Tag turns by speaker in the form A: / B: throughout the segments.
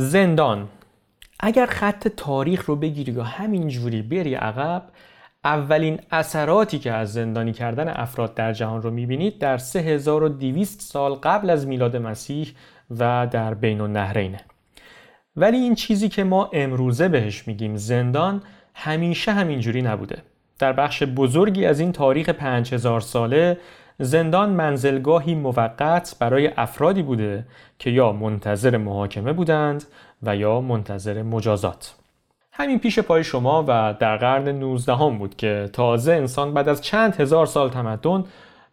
A: زندان. اگر خط تاریخ رو بگیری و همینجوری بری عقب اولین اثراتی که از زندانی کردن افراد در جهان رو می‌بینید در 3200 سال قبل از میلاد مسیح و در بین النهرینه. ولی این چیزی که ما امروزه بهش میگیم زندان همیشه همینجوری نبوده. در بخش بزرگی از این تاریخ 5000 ساله زندان منزلگاهی موقت برای افرادی بوده که یا منتظر محاکمه بودند و یا منتظر مجازات همین پیش پای شما و در قرن 19 هم بود که تازه انسان بعد از چند هزار سال تمدن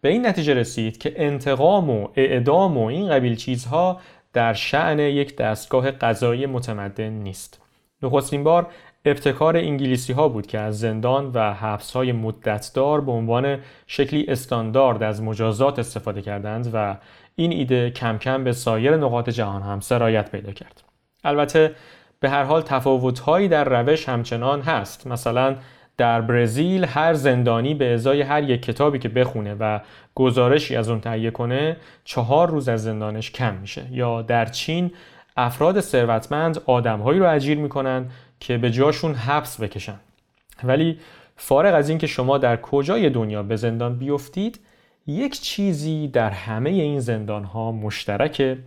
A: به این نتیجه رسید که انتقام و اعدام و این قبیل چیزها در شعن یک دستگاه قضایی متمدن نیست. نخستین بار ابتکار انگلیسی ها بود که از زندان و حبس های مدتدار به عنوان شکلی استاندارد از مجازات استفاده کردند و این ایده کم کم به سایر نقاط جهان هم سرایت پیدا کرد. البته به هر حال تفاوتهایی در روش همچنان هست مثلا در برزیل هر زندانی به ازای هر یک کتابی که بخونه و گزارشی از اون تهیه کنه چهار روز از زندانش کم میشه یا در چین افراد ثروتمند آدمهایی رو اجیر می‌کنن که به جاشون حبس بکشن. ولی فارغ از اینکه شما در کجای دنیا به زندان بیفتید یک چیزی در همه این زندان ها مشترکه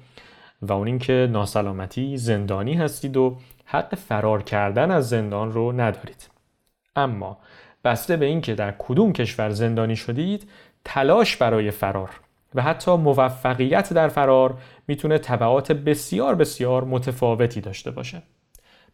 A: و اون اینکه ناسلامتی زندانی هستید و حق فرار کردن از زندان رو ندارید. اما بسته به اینکه در کدوم کشور زندانی شدید تلاش برای فرار و حتی موفقیت در فرار می‌تونه تبعات بسیار بسیار متفاوتی داشته باشه.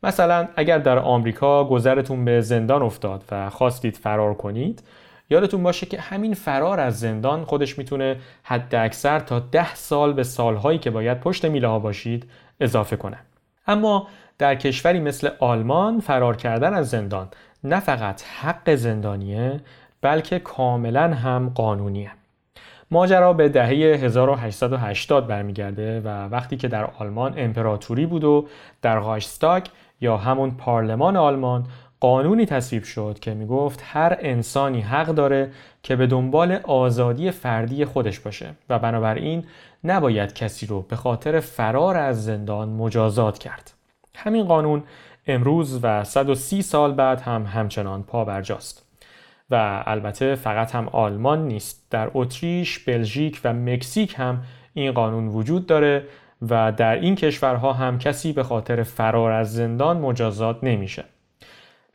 A: مثلا اگر در آمریکا گذرتون به زندان افتاد و خواستید فرار کنید یادتون باشه که همین فرار از زندان خودش می‌تونه حد اکثر تا ده سال به سالهایی که باید پشت میله ها باشید اضافه کنه. اما در کشوری مثل آلمان فرار کردن از زندان نه فقط حق زندانیه بلکه کاملا هم قانونیه. ماجرا به دهه 1880 برمیگرده و وقتی که در آلمان امپراتوری بود و در غاشتاگ یا همون پارلمان آلمان قانونی تصویب شد که می‌گفت هر انسانی حق داره که به دنبال آزادی فردی خودش باشه و بنابراین نباید کسی رو به خاطر فرار از زندان مجازات کرد. همین قانون امروز و 130 سال بعد هم همچنان پا برجاست. و البته فقط هم آلمان نیست در اتریش، بلژیک و مکزیک هم این قانون وجود داره و در این کشورها هم کسی به خاطر فرار از زندان مجازات نمیشه.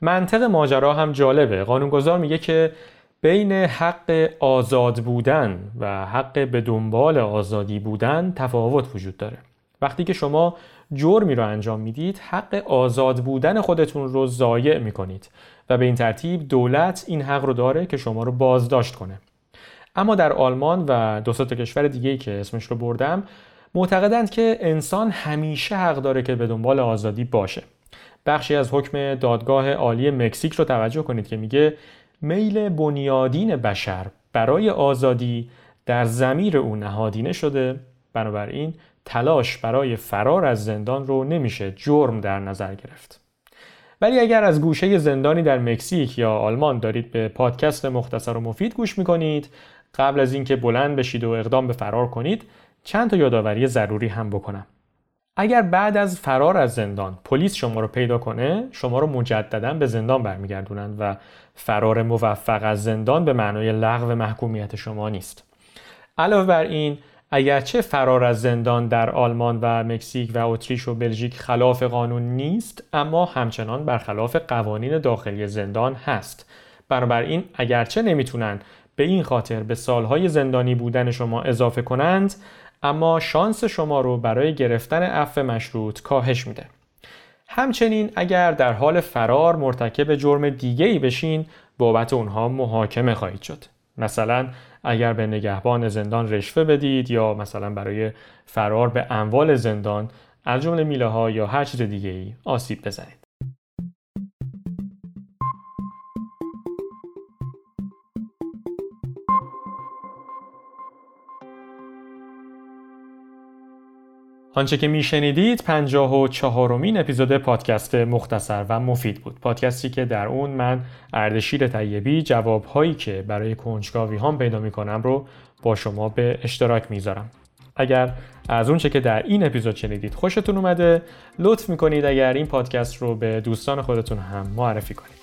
A: منطق ماجرا هم جالبه. قانونگذار میگه که بین حق آزاد بودن و حق به دنبال آزادی بودن تفاوت وجود داره. وقتی که شما جرمی رو انجام می‌دید حق آزاد بودن خودتون رو ضایع می‌کنید و به این ترتیب دولت این حق رو داره که شما رو بازداشت کنه اما در آلمان و دو تا کشور دیگه که اسمش رو بردم معتقدند که انسان همیشه حق داره که به دنبال آزادی باشه بخشی از حکم دادگاه عالی مکزیک رو توجه کنید که میگه میل بنیادین بشر برای آزادی در زمیر او نهادینه شده بنابراین تلاش برای فرار از زندان رو نمیشه جرم در نظر گرفت. ولی اگر از گوشه زندانی در مکزیک یا آلمان دارید به پادکست مختصر و مفید گوش می‌کنید قبل از اینکه بلند بشید و اقدام به فرار کنید چند تا یادآوری ضروری هم بکنم. اگر بعد از فرار از زندان پلیس شما رو پیدا کنه شما رو مجددا به زندان برمیگردونند و فرار موفق از زندان به معنای لغو محکومیت شما نیست. علاوه بر این اگرچه فرار از زندان در آلمان و مکزیک و اتریش و بلژیک خلاف قانون نیست اما همچنان برخلاف قوانین داخلی زندان هست بنابراین اگرچه نمی‌تونن به این خاطر به سالهای زندانی بودن شما اضافه کنند اما شانس شما رو برای گرفتن عفو مشروط کاهش میده. همچنین اگر در حال فرار مرتکب جرم دیگه ای بشین بابت اونها محاکمه خواهید شد. مثلا اگر به نگهبان زندان رشوه بدید یا مثلا برای فرار به اموال زندان از جمله میله ها یا هر چیز دیگه ای آسیب بزنید. آنچه که میشنیدید پنجاه و چهارمین اپیزود پادکست مختصر و مفید بود. پادکستی که در اون من اردشیر طیبی جوابهایی که برای کنجکاوی هم پیدا می‌کنم رو با شما به اشتراک می‌ذارم. اگر از اونچه که در این اپیزود شنیدید خوشتون اومده لطف می‌کنید اگر این پادکست رو به دوستان خودتون هم معرفی کنید.